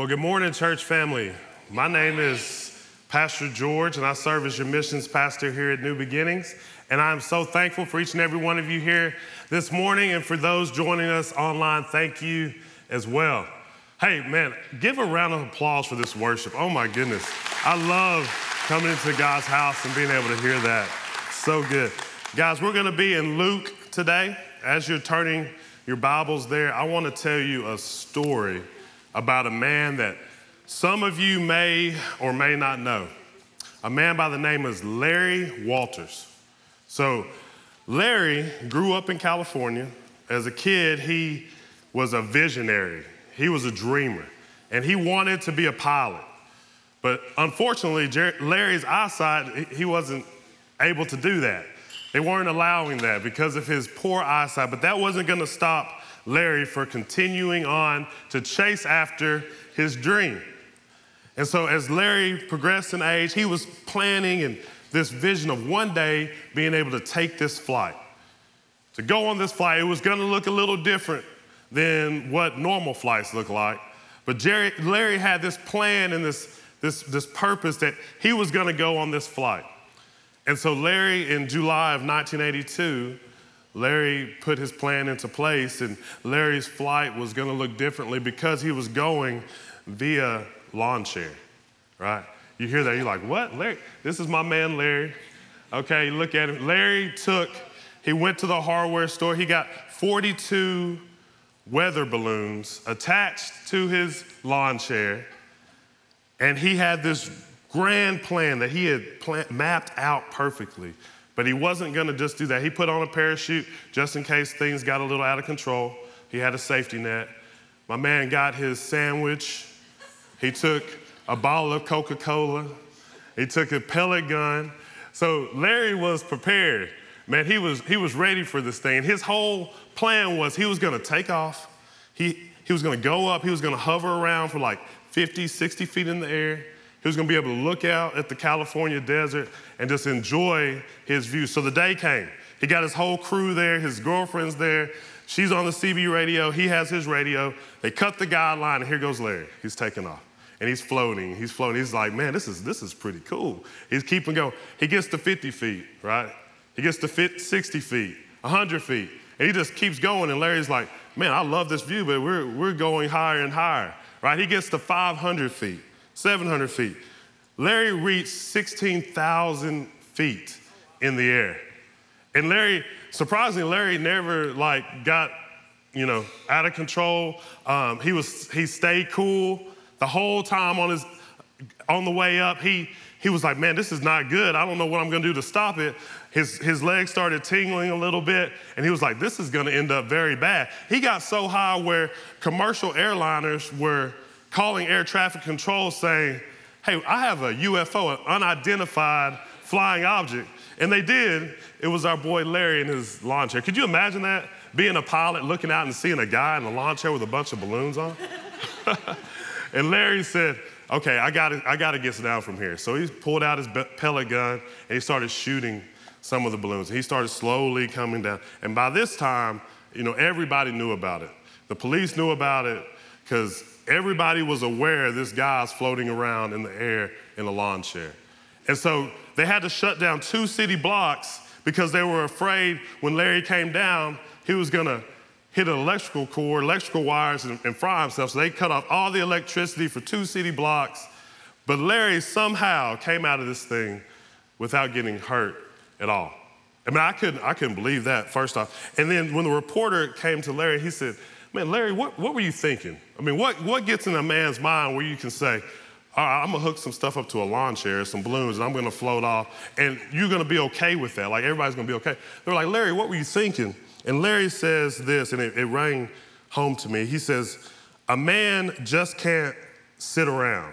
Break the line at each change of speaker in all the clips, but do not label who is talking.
Well, good morning, church family. My name is Pastor George, and I serve as your missions pastor here at New Beginnings. And I'm so thankful for each and every one of you here this morning. And for those joining us online, thank you as well. Hey, man, give a round of applause for this worship. Oh, my goodness. I love coming into God's house and being able to hear that. So good. Guys, we're going to be in Luke today. As you're turning your Bibles there, I want to tell you a story about a man that some of you may or may not know. A man by the name of Larry Walters. So, Larry grew up in California. As a kid, he was a visionary, he was a dreamer, and he wanted to be a pilot. But unfortunately, Larry's eyesight, he wasn't able to do that. They weren't allowing that because of his poor eyesight, but that wasn't going to stop Larry for continuing on to chase after his dream. And so, as Larry progressed in age, he was planning and this vision of one day being able to take this flight. To go on this flight, it was going to look a little different than what normal flights look like. But Jerry, Larry had this plan and this, this, this purpose that he was going to go on this flight. And so, Larry, in July of 1982, Larry put his plan into place, and Larry's flight was going to look differently because he was going via lawn chair, right? You hear that, you're like, what? Larry? This is my man, Larry. Okay, look at him. Larry took, he went to the hardware store, he got 42 weather balloons attached to his lawn chair, and he had this grand plan that he had mapped out perfectly. But he wasn't going to just do that. He put on a parachute just in case things got a little out of control. He had a safety net. My man got his sandwich. He took a bottle of Coca Cola. He took a pellet gun. So Larry was prepared. Man, he was, he was ready for this thing. His whole plan was he was going to take off. He, he was going to go up. He was going to hover around for like 50, 60 feet in the air. He was going to be able to look out at the California desert and just enjoy his view. So the day came. He got his whole crew there, his girlfriend's there. She's on the CB radio. He has his radio. They cut the guideline, and here goes Larry. He's taking off. And he's floating. He's floating. He's like, man, this is, this is pretty cool. He's keeping going. He gets to 50 feet, right? He gets to 60 feet, 100 feet. And he just keeps going. And Larry's like, man, I love this view, but we're, we're going higher and higher, right? He gets to 500 feet. 700 feet. Larry reached 16,000 feet in the air. And Larry, surprisingly, Larry never like got, you know, out of control. Um, he was, he stayed cool the whole time on his, on the way up. He, he was like, man, this is not good. I don't know what I'm gonna do to stop it. His, his legs started tingling a little bit, and he was like, this is gonna end up very bad. He got so high where commercial airliners were calling air traffic control saying, hey, I have a UFO, an unidentified flying object. And they did. It was our boy Larry in his lawn chair. Could you imagine that? Being a pilot, looking out and seeing a guy in a lawn chair with a bunch of balloons on? and Larry said, okay, I gotta, I gotta get down from here. So he pulled out his pellet gun and he started shooting some of the balloons. He started slowly coming down. And by this time, you know, everybody knew about it. The police knew about it because everybody was aware this guy's floating around in the air in a lawn chair. And so they had to shut down two city blocks because they were afraid when Larry came down, he was gonna hit an electrical cord, electrical wires, and, and fry himself. So they cut off all the electricity for two city blocks. But Larry somehow came out of this thing without getting hurt at all. I mean, I couldn't, I couldn't believe that, first off. And then when the reporter came to Larry, he said, Man, Larry, what, what were you thinking? I mean, what, what gets in a man's mind where you can say, all right, I'm gonna hook some stuff up to a lawn chair, some balloons, and I'm gonna float off, and you're gonna be okay with that. Like everybody's gonna be okay. They're like, Larry, what were you thinking? And Larry says this, and it, it rang home to me. He says, A man just can't sit around.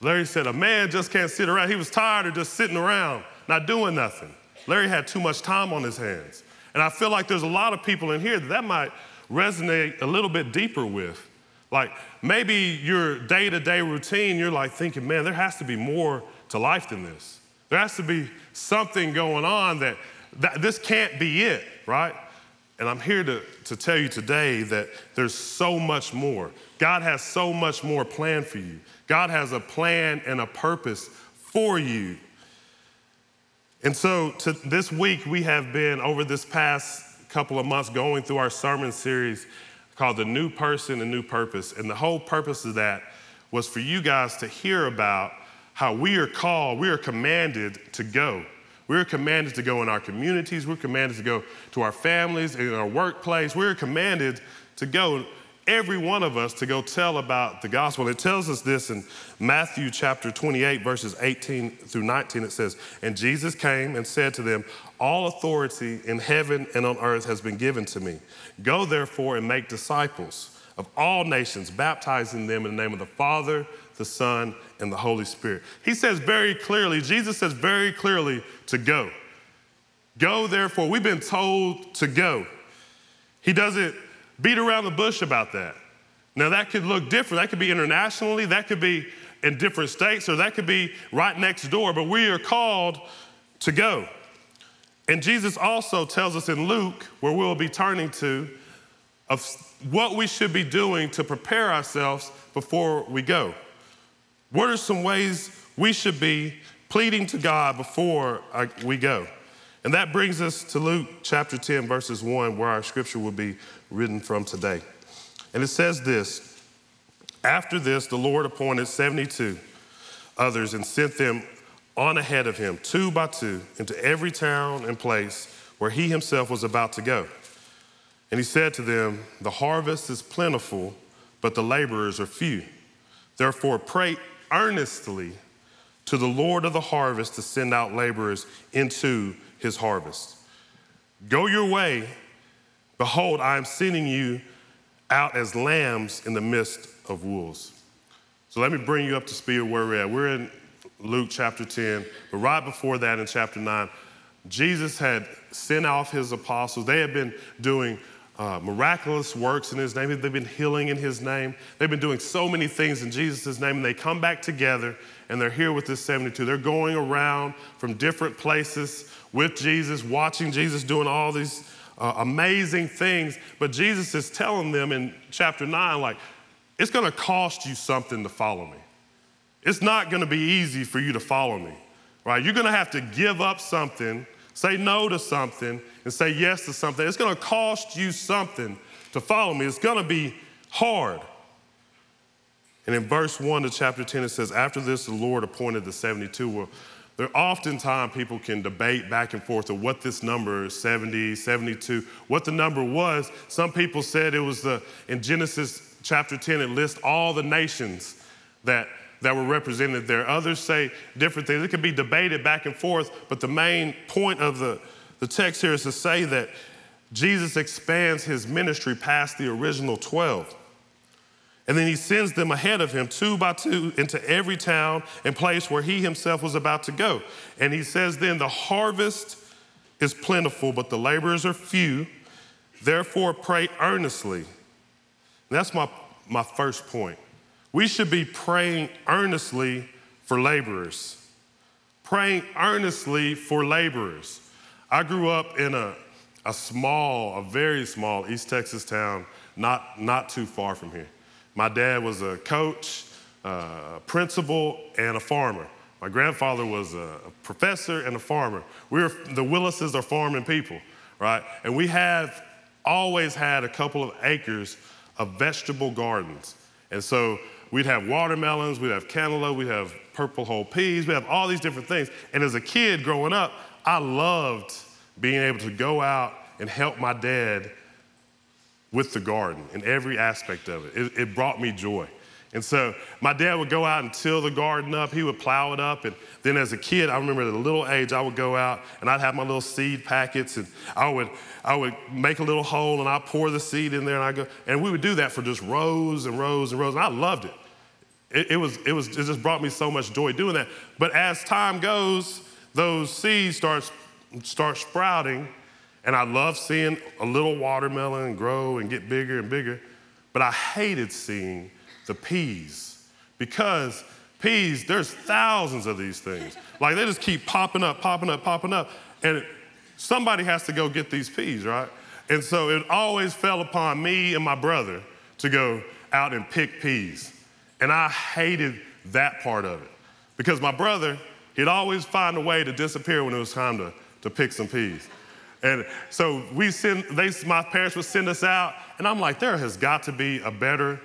Larry said, A man just can't sit around. He was tired of just sitting around, not doing nothing. Larry had too much time on his hands. And I feel like there's a lot of people in here that, that might resonate a little bit deeper with. Like maybe your day to day routine, you're like thinking, man, there has to be more to life than this. There has to be something going on that, that this can't be it, right? And I'm here to, to tell you today that there's so much more. God has so much more planned for you. God has a plan and a purpose for you. And so to, this week, we have been, over this past couple of months, going through our sermon series called The New Person and New Purpose. And the whole purpose of that was for you guys to hear about how we are called, we are commanded to go. We're commanded to go in our communities, we're commanded to go to our families, in our workplace. We're commanded to go every one of us to go tell about the gospel. It tells us this in Matthew chapter 28, verses 18 through 19. It says, And Jesus came and said to them, All authority in heaven and on earth has been given to me. Go therefore and make disciples of all nations, baptizing them in the name of the Father, the Son, and the Holy Spirit. He says very clearly, Jesus says very clearly to go. Go therefore. We've been told to go. He doesn't beat around the bush about that. Now, that could look different. That could be internationally, that could be in different states, or that could be right next door, but we are called to go. And Jesus also tells us in Luke, where we'll be turning to, of what we should be doing to prepare ourselves before we go. What are some ways we should be pleading to God before uh, we go? And that brings us to Luke chapter 10, verses 1, where our scripture will be written from today. And it says this After this, the Lord appointed 72 others and sent them on ahead of him, two by two, into every town and place where he himself was about to go. And he said to them, The harvest is plentiful, but the laborers are few. Therefore, pray earnestly to the Lord of the harvest to send out laborers into his harvest. Go your way. Behold, I am sending you out as lambs in the midst of wolves. So let me bring you up to speed where we're at. We're in Luke chapter 10, but right before that in chapter 9, Jesus had sent off his apostles. They had been doing uh, miraculous works in his name. They've been healing in his name. They've been doing so many things in Jesus' name, and they come back together and they're here with this 72. They're going around from different places with Jesus, watching Jesus doing all these uh, amazing things. But Jesus is telling them in chapter 9, like, it's going to cost you something to follow me. It's not going to be easy for you to follow me, right? You're going to have to give up something, say no to something, and say yes to something. It's going to cost you something to follow me. It's going to be hard. And in verse 1 of chapter 10, it says, After this, the Lord appointed the 72. Well, there oftentimes people can debate back and forth of what this number 70, 72, what the number was. Some people said it was the, in Genesis chapter 10, it lists all the nations that, that were represented there. Others say different things. It can be debated back and forth, but the main point of the, the text here is to say that Jesus expands his ministry past the original 12. And then he sends them ahead of him, two by two, into every town and place where he himself was about to go. And he says, Then the harvest is plentiful, but the laborers are few. Therefore, pray earnestly. And that's my, my first point. We should be praying earnestly for laborers. Praying earnestly for laborers. I grew up in a, a small, a very small East Texas town, not, not too far from here. My dad was a coach, uh, a principal, and a farmer. My grandfather was a professor and a farmer. We are the Willises are farming people, right? And we have always had a couple of acres of vegetable gardens. And so we'd have watermelons, we'd have cantaloupe, we'd have purple whole peas, we have all these different things. And as a kid growing up, I loved being able to go out and help my dad with the garden in every aspect of it. It, it brought me joy. And so my dad would go out and till the garden up. He would plow it up. And then as a kid, I remember at a little age, I would go out and I'd have my little seed packets and I would, I would make a little hole and I'd pour the seed in there and I go, and we would do that for just rows and rows and rows. And I loved it. It, it was, it was, it just brought me so much joy doing that. But as time goes, those seeds start, start sprouting and I love seeing a little watermelon grow and get bigger and bigger. But I hated seeing the peas because peas, there's thousands of these things. Like they just keep popping up, popping up, popping up. And somebody has to go get these peas, right? And so it always fell upon me and my brother to go out and pick peas. And I hated that part of it because my brother, he'd always find a way to disappear when it was time to, to pick some peas. And so we send, they, my parents would send us out, and I'm like, there has got to be a better,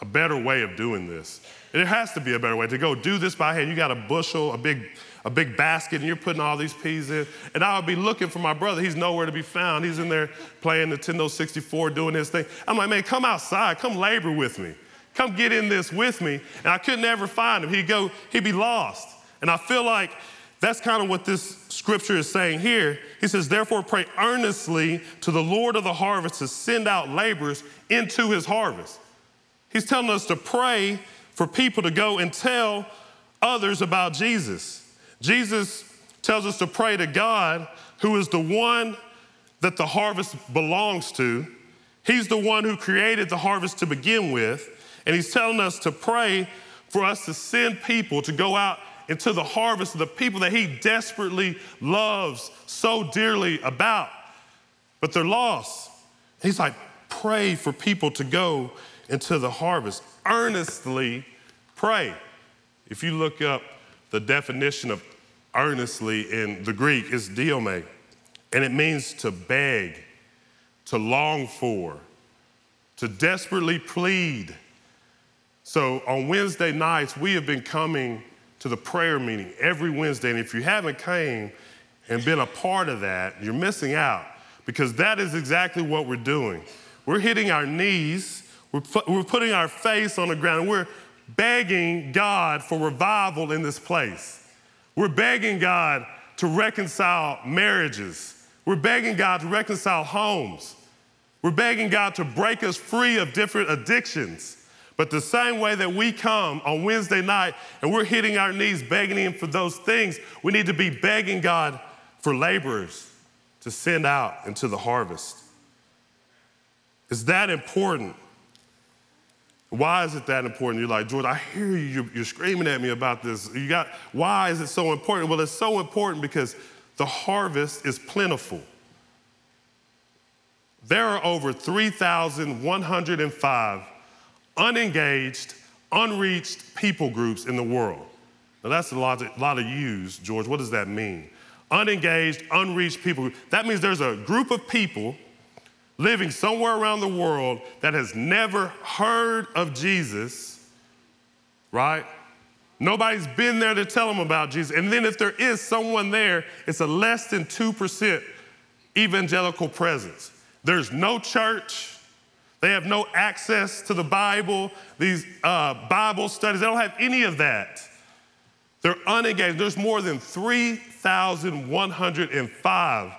a better way of doing this. There has to be a better way to go do this by hand. You got a bushel, a big, a big basket, and you're putting all these peas in. And I would be looking for my brother. He's nowhere to be found. He's in there playing Nintendo 64, doing his thing. I'm like, man, come outside, come labor with me. Come get in this with me. And I could never find him. He'd go, he'd be lost. And I feel like that's kind of what this scripture is saying here. He says, Therefore, pray earnestly to the Lord of the harvest to send out laborers into his harvest. He's telling us to pray for people to go and tell others about Jesus. Jesus tells us to pray to God, who is the one that the harvest belongs to. He's the one who created the harvest to begin with. And he's telling us to pray for us to send people to go out into the harvest of the people that he desperately loves so dearly about, but they're lost. He's like, pray for people to go into the harvest. Earnestly pray. If you look up the definition of earnestly in the Greek, it's deomai, and it means to beg, to long for, to desperately plead. So on Wednesday nights, we have been coming to the prayer meeting every Wednesday. And if you haven't came and been a part of that, you're missing out because that is exactly what we're doing. We're hitting our knees, we're, we're putting our face on the ground, and we're begging God for revival in this place. We're begging God to reconcile marriages. We're begging God to reconcile homes. We're begging God to break us free of different addictions. But the same way that we come on Wednesday night and we're hitting our knees begging Him for those things, we need to be begging God for laborers to send out into the harvest. Is that important? Why is it that important? You're like, George, I hear you, you're screaming at me about this. You got, why is it so important? Well, it's so important because the harvest is plentiful. There are over 3,105 unengaged, unreached people groups in the world. Now, that's a lot, of, lot of use, George. What does that mean? Unengaged, unreached people. That means there's a group of people living somewhere around the world that has never heard of Jesus, right? Nobody's been there to tell them about Jesus. And then if there is someone there, it's a less than 2% evangelical presence. There's no church, they have no access to the Bible, these uh, Bible studies. They don't have any of that. They're unengaged. There's more than 3,105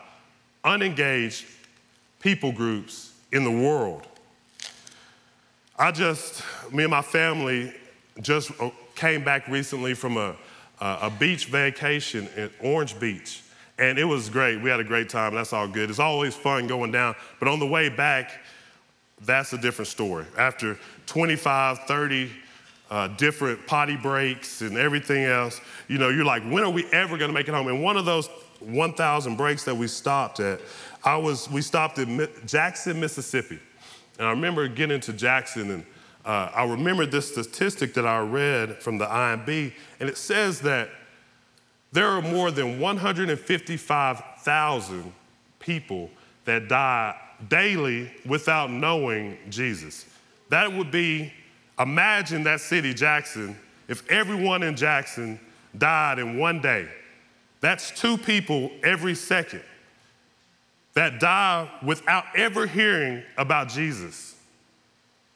unengaged people groups in the world. I just, me and my family just uh, came back recently from a, a beach vacation in Orange Beach. And it was great. We had a great time. That's all good. It's always fun going down. But on the way back, that's a different story. After 25, 30 uh, different potty breaks and everything else, you know, you're like, when are we ever going to make it home? And one of those 1,000 breaks that we stopped at, I was, we stopped at Jackson, Mississippi. And I remember getting to Jackson and uh, I remember this statistic that I read from the IMB, and it says that there are more than 155,000 people that die daily without knowing Jesus. That would be, imagine that city, Jackson, if everyone in Jackson died in one day. That's two people every second that die without ever hearing about Jesus.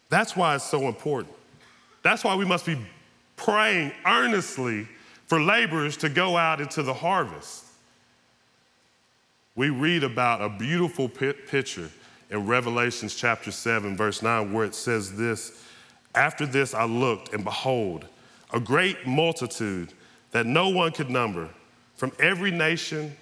That's why it's so important. That's why we must be praying earnestly for laborers to go out into the harvest we read about a beautiful picture in Revelations chapter 7, verse 9, where it says this After this I looked, and behold, a great multitude that no one could number from every nation,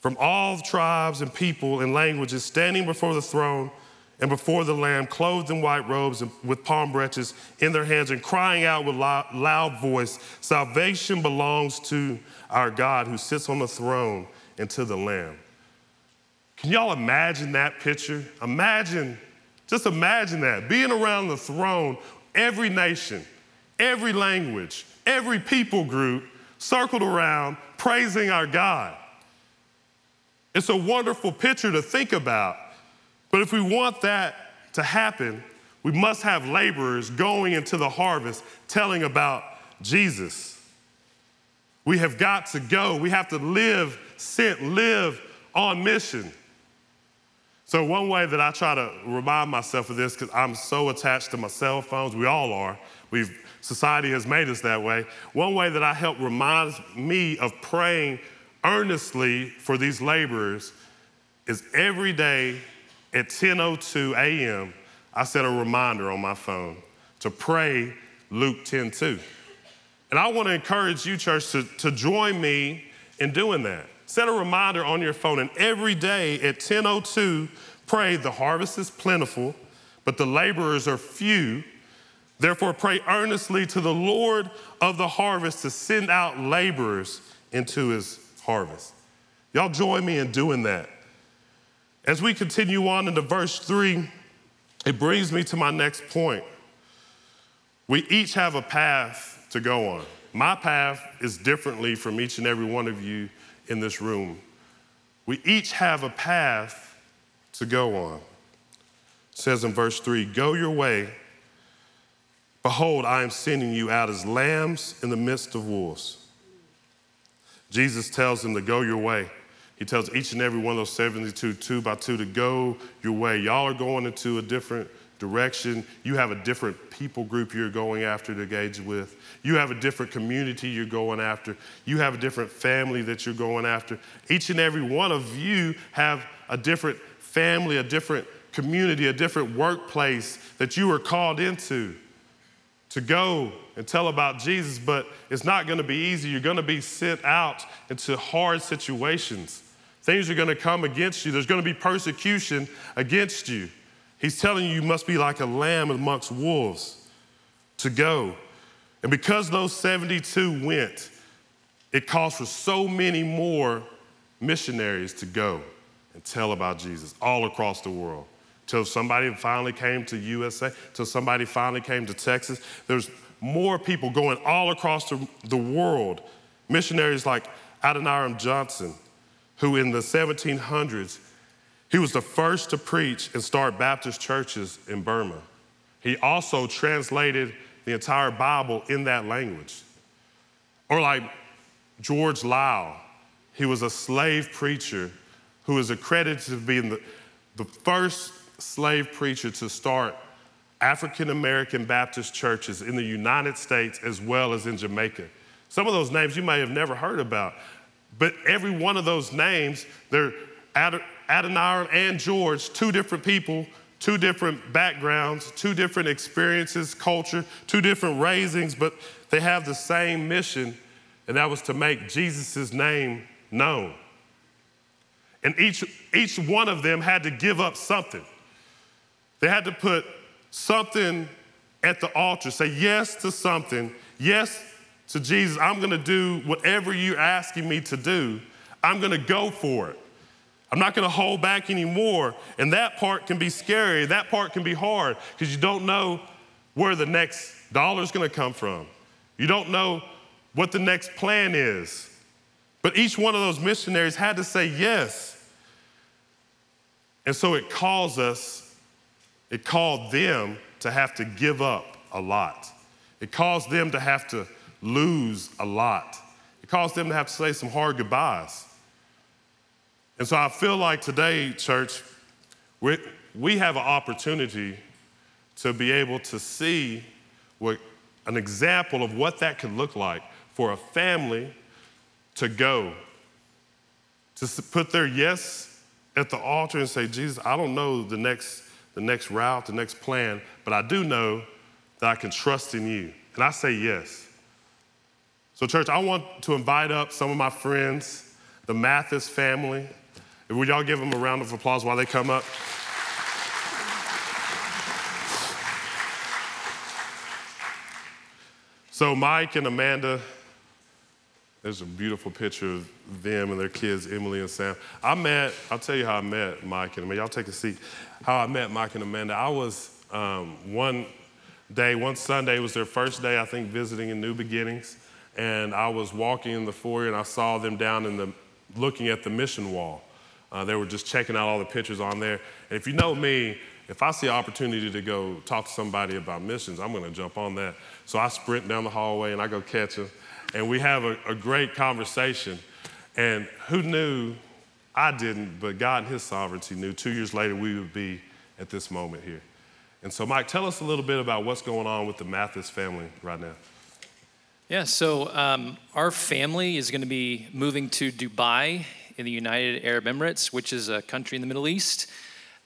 from all tribes and people and languages, standing before the throne and before the Lamb, clothed in white robes and with palm branches in their hands, and crying out with loud, loud voice Salvation belongs to our God who sits on the throne and to the Lamb. Can y'all imagine that picture? Imagine, just imagine that, being around the throne, every nation, every language, every people group circled around praising our God. It's a wonderful picture to think about. But if we want that to happen, we must have laborers going into the harvest telling about Jesus. We have got to go. We have to live, sent, live on mission. So, one way that I try to remind myself of this, because I'm so attached to my cell phones, we all are. We've, society has made us that way. One way that I help remind me of praying earnestly for these laborers is every day at 10:02 a.m. I set a reminder on my phone to pray Luke 10:2. And I want to encourage you, church, to, to join me in doing that. Set a reminder on your phone, and every day at 10:02, pray. The harvest is plentiful, but the laborers are few. Therefore, pray earnestly to the Lord of the harvest to send out laborers into his harvest. Y'all join me in doing that. As we continue on into verse three, it brings me to my next point. We each have a path to go on. My path is differently from each and every one of you in this room. We each have a path to go on. It says in verse 3 Go your way. Behold, I am sending you out as lambs in the midst of wolves. Jesus tells them to go your way. He tells each and every one of those 72, two by two, to go your way. Y'all are going into a different direction. You have a different people group you're going after to engage with. You have a different community you're going after. You have a different family that you're going after. Each and every one of you have a different family, a different community, a different workplace that you are called into to go and tell about Jesus, but it's not going to be easy. You're going to be sent out into hard situations. Things are going to come against you. There's going to be persecution against you. He's telling you you must be like a lamb amongst wolves to go. And because those 72 went, it calls for so many more missionaries to go and tell about Jesus all across the world till somebody finally came to USA, till somebody finally came to Texas. There's more people going all across the, the world. Missionaries like Adoniram Judson, who in the 1700s, he was the first to preach and start Baptist churches in Burma. He also translated the entire Bible in that language. Or like George Liele, he was a slave preacher who is accredited to being the, the first slave preacher to start African American Baptist churches in the United States as well as in Jamaica. Some of those names you may have never heard about, but every one of those names, they're Adoniram and George, two different people, two different backgrounds, two different experiences, culture, two different raisings, but they have the same mission, and that was to make Jesus' name known. And each, each one of them had to give up something. They had to put something at the altar, say yes to something, yes to Jesus. I'm gonna do whatever you're asking me to do, I'm gonna go for it. I'm not gonna hold back anymore. And that part can be scary, that part can be hard because you don't know where the next dollar is gonna come from. You don't know what the next plan is. But each one of those missionaries had to say yes. And so it calls us it called them to have to give up a lot. It caused them to have to lose a lot. It caused them to have to say some hard goodbyes. And so I feel like today, church, we, we have an opportunity to be able to see what, an example of what that could look like for a family to go, to put their yes at the altar and say, Jesus, I don't know the next the next route, the next plan, but I do know that I can trust in you. And I say yes. So, church, I want to invite up some of my friends, the Mathis family. Would y'all give them a round of applause while they come up? So, Mike and Amanda, There's a beautiful picture of them and their kids, Emily and Sam. I met, I'll tell you how I met Mike and Amanda. Y'all take a seat. How I met Mike and Amanda. I was um, one day, one Sunday was their first day, I think, visiting in New Beginnings. And I was walking in the foyer and I saw them down in the, looking at the mission wall. Uh, they were just checking out all the pictures on there. And if you know me, if I see an opportunity to go talk to somebody about missions, I'm going to jump on that. So I sprint down the hallway and I go catch them. And we have a, a great conversation. And who knew? I didn't, but God in His sovereignty knew two years later we would be at this moment here. And so, Mike, tell us a little bit about what's going on with the Mathis family right now.
Yeah, so um, our family is going to be moving to Dubai in the United Arab Emirates, which is a country in the Middle East,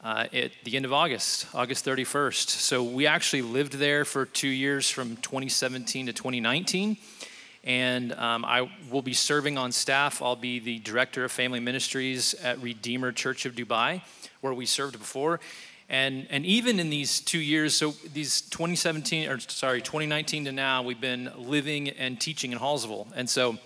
uh, at the end of August, August 31st. So we actually lived there for two years from 2017 to 2019. And um, I will be serving on staff. I'll be the director of family ministries at Redeemer Church of Dubai, where we served before. And, and even in these two years, so these 2017, or sorry, 2019 to now, we've been living and teaching in Hallsville. And so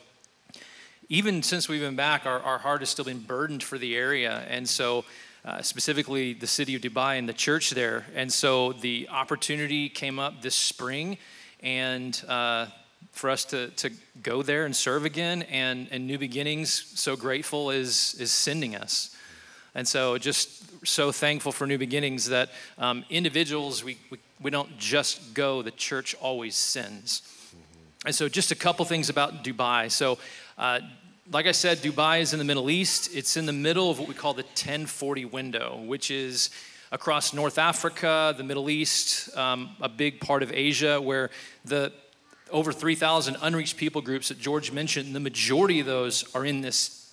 even since we've been back, our, our heart has still been burdened for the area. And so, uh, specifically the city of Dubai and the church there. And so the opportunity came up this spring, and uh, for us to, to go there and serve again, and, and New Beginnings, so grateful, is, is sending us. And so, just so thankful for New Beginnings that um, individuals, we, we, we don't just go, the church always sends. And so, just a couple things about Dubai. So, uh, like I said, Dubai is in the Middle East. It's in the middle of what we call the 1040 window, which is across North Africa, the Middle East, um, a big part of Asia, where the over 3,000 unreached people groups that George mentioned, the majority of those are in this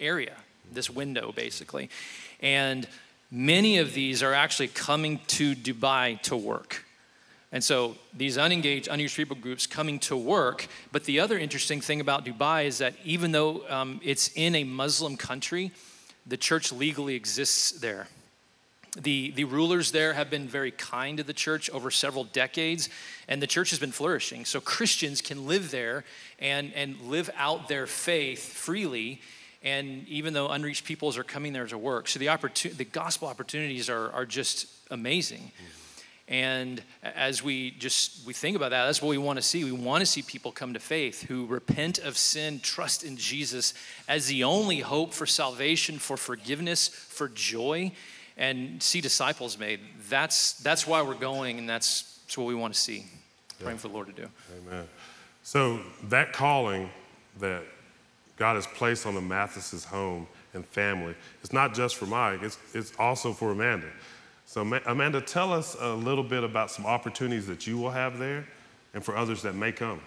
area, this window, basically. And many of these are actually coming to Dubai to work. And so these unengaged, unused people groups coming to work. But the other interesting thing about Dubai is that even though um, it's in a Muslim country, the church legally exists there. The, the rulers there have been very kind to the church over several decades, and the church has been flourishing. So Christians can live there and, and live out their faith freely. And even though unreached peoples are coming there to work, so the, opportun- the gospel opportunities are, are just amazing. Mm-hmm. And as we just we think about that, that's what we want to see. We want to see people come to faith who repent of sin, trust in Jesus as the only hope for salvation, for forgiveness, for joy, and see disciples made. That's that's why we're going, and that's, that's what we want to see. Yeah. Praying for the Lord to do.
Amen. So that calling that God has placed on the Mathis's home and family, it's not just for Mike, it's, it's also for Amanda. So, Amanda, tell us a little bit about some opportunities that you will have there and for others that may come.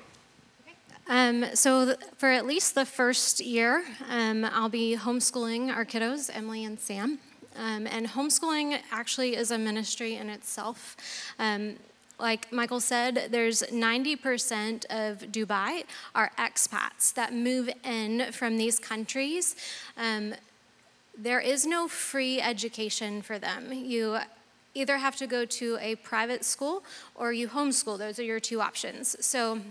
Um, so, th- for at least the first year, um, I'll be homeschooling our kiddos, Emily and Sam. Um, and homeschooling actually is a ministry in itself. Um, like Michael said, there's 90% of Dubai are expats that move in from these countries. Um, there is no free education for them. You either have to go to a private school or you homeschool. Those are your two options. So,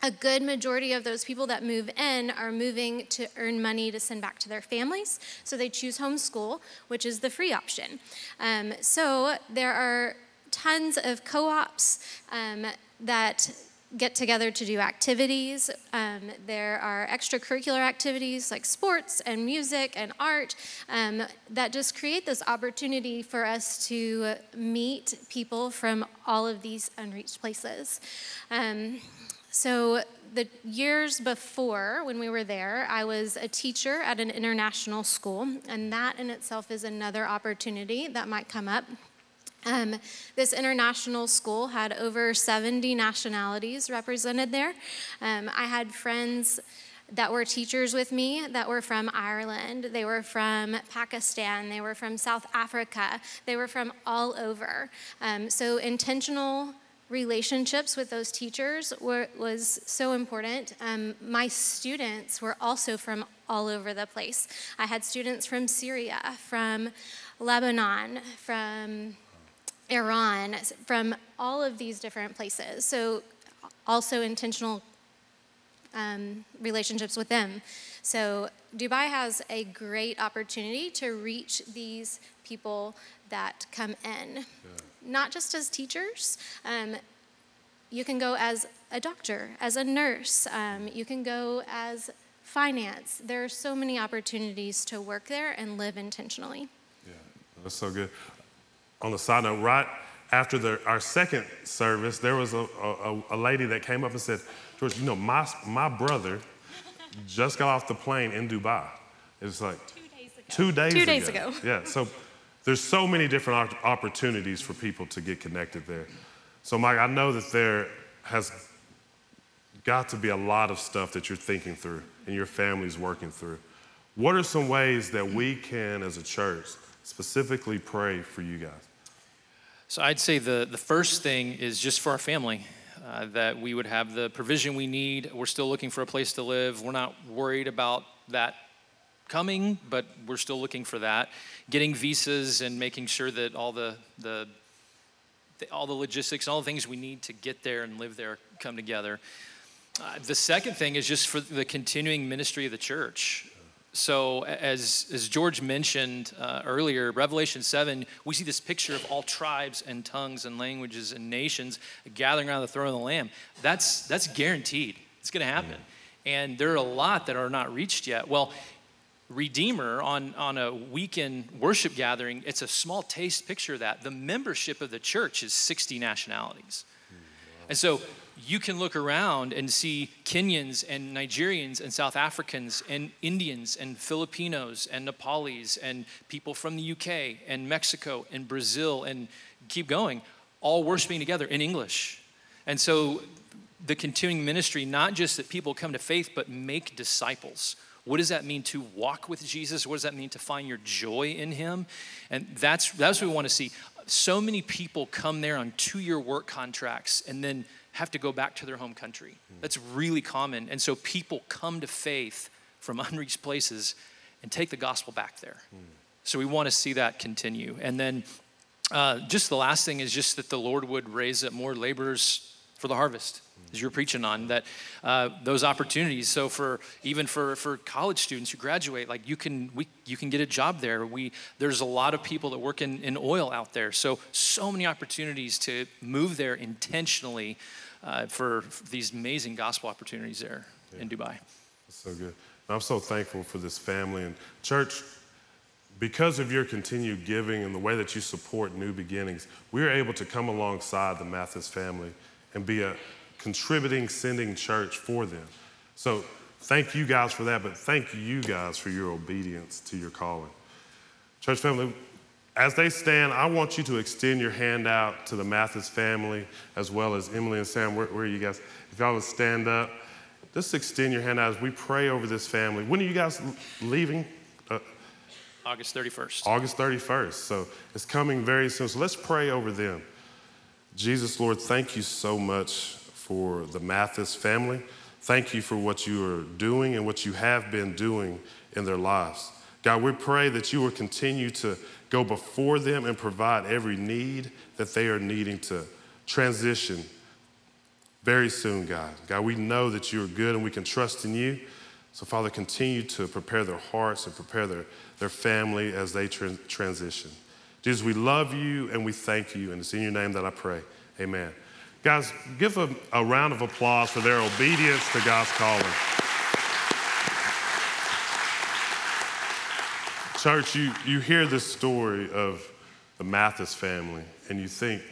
a good majority of those people that move in are moving to earn money to send back to their families. So, they choose homeschool, which is the free option. Um, so, there are tons of co ops um, that get together to do activities. Um, there are extracurricular activities like sports and music and art um, that just create this opportunity for us to meet people from all of these unreached places. Um, so, the years before when we were there, I was a teacher at an international school, and that in itself is another opportunity that might come up. Um, this international school had over 70 nationalities represented there. Um, I had friends that were teachers with me that were from Ireland, they were from Pakistan, they were from South Africa, they were from all over. Um, so, intentional relationships with those teachers were, was so important. Um, my students were also from all over the place. I had students from Syria, from Lebanon, from Iran, from all of these different places. So, also intentional um, relationships with them. So Dubai has a great opportunity to reach these people that come in, yeah. not just as teachers. Um, you can go as a doctor, as a nurse. Um, you can go as finance. There are so many opportunities to work there and live intentionally.
Yeah, that's so good. On the side note, right after the, our second service, there was a, a, a lady that came up and said, George, you know, my, my brother just got off the plane in Dubai. It's like two days ago. Two days,
two days ago.
ago. Yeah, so there's so many different opportunities for people to get connected there. So, Mike, I know that there has got to be a lot of stuff that you're thinking through and your family's working through. What are some ways that we can, as a church, specifically pray for you guys?
So, I'd say the, the first thing is just for our family. Uh, that we would have the provision we need. We're still looking for a place to live. We're not worried about that coming, but we're still looking for that. Getting visas and making sure that all the, the, all the logistics, all the things we need to get there and live there come together. Uh, the second thing is just for the continuing ministry of the church. So, as, as George mentioned uh, earlier, Revelation 7, we see this picture of all tribes and tongues and languages and nations gathering around the throne of the Lamb. That's, that's guaranteed, it's going to happen. And there are a lot that are not reached yet. Well, Redeemer on, on a weekend worship gathering, it's a small taste picture of that. The membership of the church is 60 nationalities. And so you can look around and see Kenyans and Nigerians and South Africans and Indians and Filipinos and Nepalis and people from the UK and Mexico and Brazil and keep going, all worshiping together in English. And so the continuing ministry, not just that people come to faith, but make disciples. What does that mean to walk with Jesus? What does that mean to find your joy in Him? And that's, that's what we want to see. So many people come there on two year work contracts and then have to go back to their home country. That's really common. And so people come to faith from unreached places and take the gospel back there. So we want to see that continue. And then uh, just the last thing is just that the Lord would raise up more laborers for the harvest as you're preaching on that uh, those opportunities so for even for for college students who graduate like you can we you can get a job there we there's a lot of people that work in, in oil out there so so many opportunities to move there intentionally uh, for, for, these amazing gospel opportunities there yeah. in Dubai.
That's so good. I'm so thankful for this family and church. Because of your continued giving and the way that you support New Beginnings, we are able to come alongside the Mathis family and be a contributing, sending church for them. So thank you guys for that, but thank you guys for your obedience to your calling. Church family, as they stand, I want you to extend your hand out to the Mathis family as well as Emily and Sam. Where, where are you guys? If y'all would stand up, just extend your hand out as we pray over this family. When are you guys leaving?
Uh, August 31st.
August 31st. So it's coming very soon. So let's pray over them. Jesus, Lord, thank you so much for the Mathis family. Thank you for what you are doing and what you have been doing in their lives. God, we pray that you will continue to go before them and provide every need that they are needing to transition very soon, God. God, we know that you are good and we can trust in you. So, Father, continue to prepare their hearts and prepare their, their family as they tra- transition. Jesus, we love you and we thank you. And it's in your name that I pray. Amen. Guys, give a, a round of applause for their obedience to God's calling. Church, you, you hear this story of the Mathis family, and you think,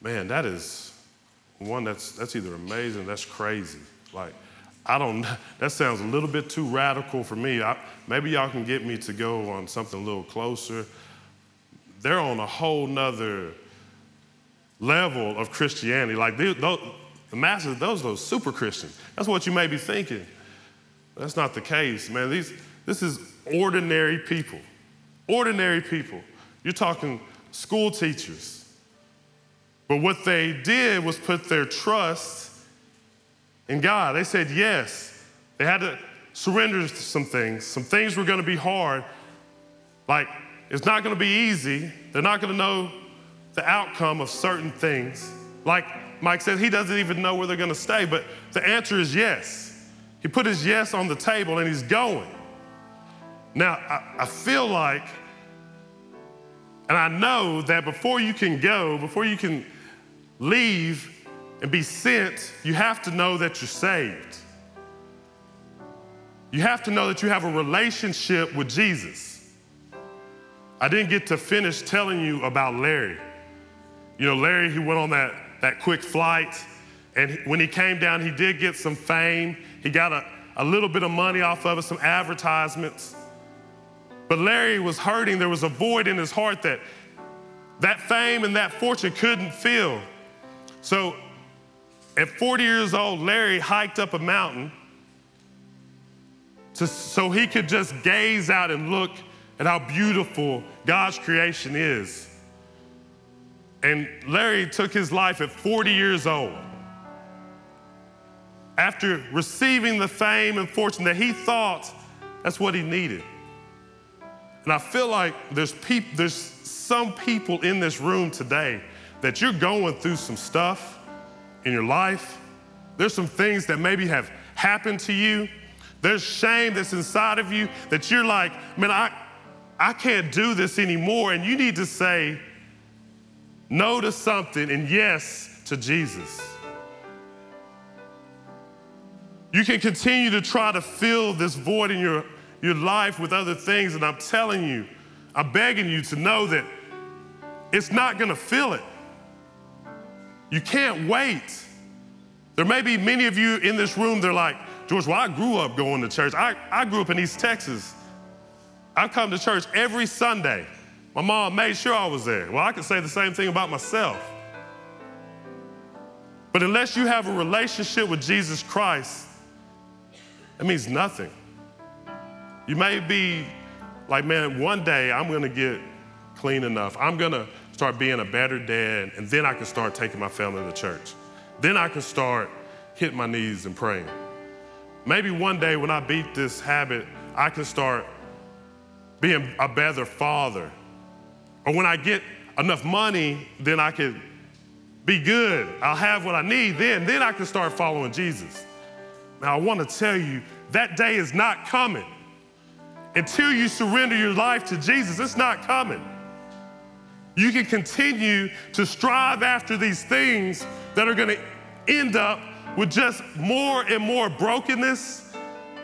man, that is one that's, that's either amazing, that's crazy. Like, I don't, that sounds a little bit too radical for me. I, maybe y'all can get me to go on something a little closer. They're on a whole nother level of Christianity. Like, they, those, the masses, those are those super Christians. That's what you may be thinking. That's not the case, man. These, this is ordinary people. Ordinary people. You're talking school teachers. But what they did was put their trust in God. They said yes. They had to surrender to some things. Some things were going to be hard. Like, it's not going to be easy. They're not going to know the outcome of certain things. Like Mike said, he doesn't even know where they're going to stay, but the answer is yes. He put his yes on the table and he's going. Now, I, I feel like, and I know that before you can go, before you can leave and be sent, you have to know that you're saved. You have to know that you have a relationship with Jesus. I didn't get to finish telling you about Larry. You know, Larry, he went on that, that quick flight, and when he came down, he did get some fame. He got a, a little bit of money off of it, some advertisements. But Larry was hurting. There was a void in his heart that that fame and that fortune couldn't fill. So at 40 years old, Larry hiked up a mountain to, so he could just gaze out and look at how beautiful God's creation is. And Larry took his life at 40 years old. After receiving the fame and fortune that he thought that's what he needed. And I feel like there's, peop- there's some people in this room today that you're going through some stuff in your life. There's some things that maybe have happened to you. There's shame that's inside of you that you're like, man, I, I can't do this anymore. And you need to say no to something and yes to Jesus. You can continue to try to fill this void in your, your life with other things, and I'm telling you, I'm begging you to know that it's not gonna fill it. You can't wait. There may be many of you in this room, they're like, George, well, I grew up going to church. I, I grew up in East Texas. I come to church every Sunday. My mom made sure I was there. Well, I could say the same thing about myself. But unless you have a relationship with Jesus Christ, it means nothing. You may be like, man, one day I'm gonna get clean enough. I'm gonna start being a better dad, and then I can start taking my family to church. Then I can start hitting my knees and praying. Maybe one day when I beat this habit, I can start being a better father. Or when I get enough money, then I can be good. I'll have what I need then. Then I can start following Jesus. Now, I want to tell you that day is not coming. Until you surrender your life to Jesus, it's not coming. You can continue to strive after these things that are going to end up with just more and more brokenness,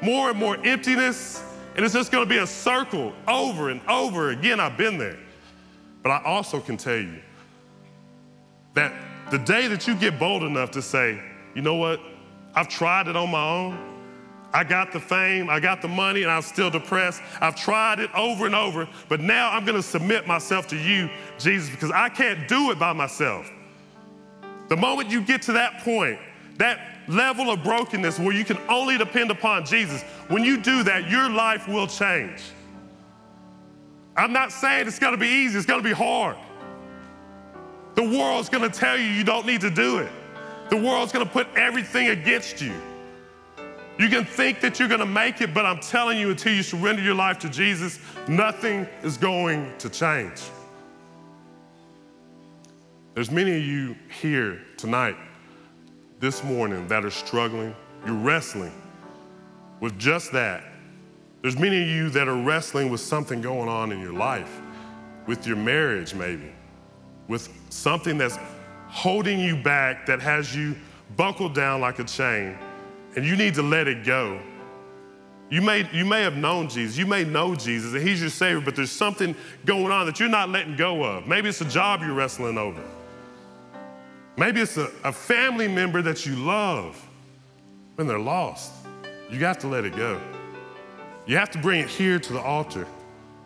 more and more emptiness, and it's just going to be a circle over and over again. I've been there. But I also can tell you that the day that you get bold enough to say, you know what, I've tried it on my own. I got the fame, I got the money, and I'm still depressed. I've tried it over and over, but now I'm gonna submit myself to you, Jesus, because I can't do it by myself. The moment you get to that point, that level of brokenness where you can only depend upon Jesus, when you do that, your life will change. I'm not saying it's gonna be easy, it's gonna be hard. The world's gonna tell you you don't need to do it. The world's gonna put everything against you. You can think that you're gonna make it, but I'm telling you, until you surrender your life to Jesus, nothing is going to change. There's many of you here tonight, this morning, that are struggling. You're wrestling with just that. There's many of you that are wrestling with something going on in your life, with your marriage, maybe, with something that's holding you back, that has you buckled down like a chain and you need to let it go. You may, you may have known Jesus, you may know Jesus, and He's your Savior, but there's something going on that you're not letting go of. Maybe it's a job you're wrestling over. Maybe it's a, a family member that you love when they're lost. You got to let it go. You have to bring it here to the altar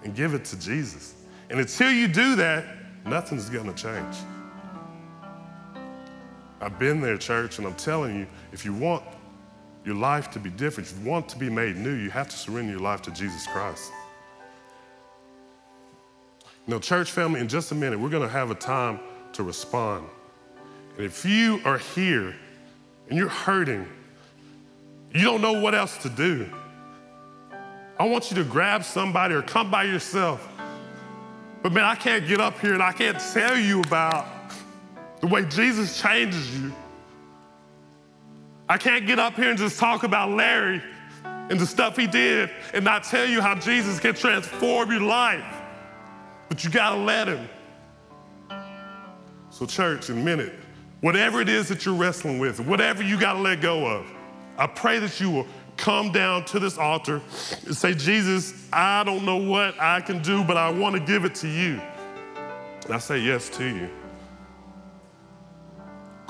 and give it to Jesus. And until you do that, nothing's gonna change. I've been there, church, and I'm telling you, if you want your life to be different, if you want to be made new, you have to surrender your life to Jesus Christ. Now, church family, in just a minute, we're going to have a time to respond. And if you are here and you're hurting, you don't know what else to do, I want you to grab somebody or come by yourself. But man, I can't get up here and I can't tell you about the way Jesus changes you I can't get up here and just talk about Larry and the stuff he did and not tell you how Jesus can transform your life. But you gotta let him. So, church, in a minute, whatever it is that you're wrestling with, whatever you gotta let go of, I pray that you will come down to this altar and say, Jesus, I don't know what I can do, but I wanna give it to you. And I say yes to you.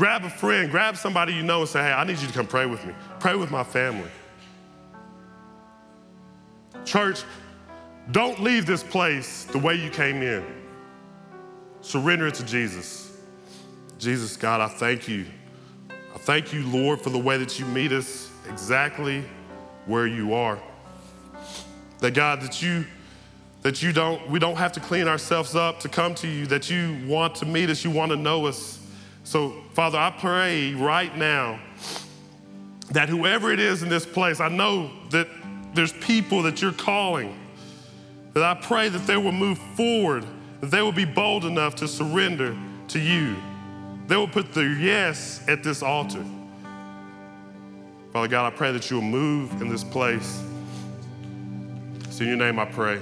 Grab a friend, grab somebody you know and say, hey, I need you to come pray with me. Pray with my family. Church, don't leave this place the way you came in. Surrender it to Jesus. Jesus, God, I thank you. I thank you, Lord, for the way that you meet us exactly where you are. That God, that you that you don't we don't have to clean ourselves up to come to you, that you want to meet us, you want to know us. So, Father, I pray right now that whoever it is in this place, I know that there's people that you're calling, that I pray that they will move forward, that they will be bold enough to surrender to you. They will put their yes at this altar. Father God, I pray that you will move in this place. It's in your name I pray.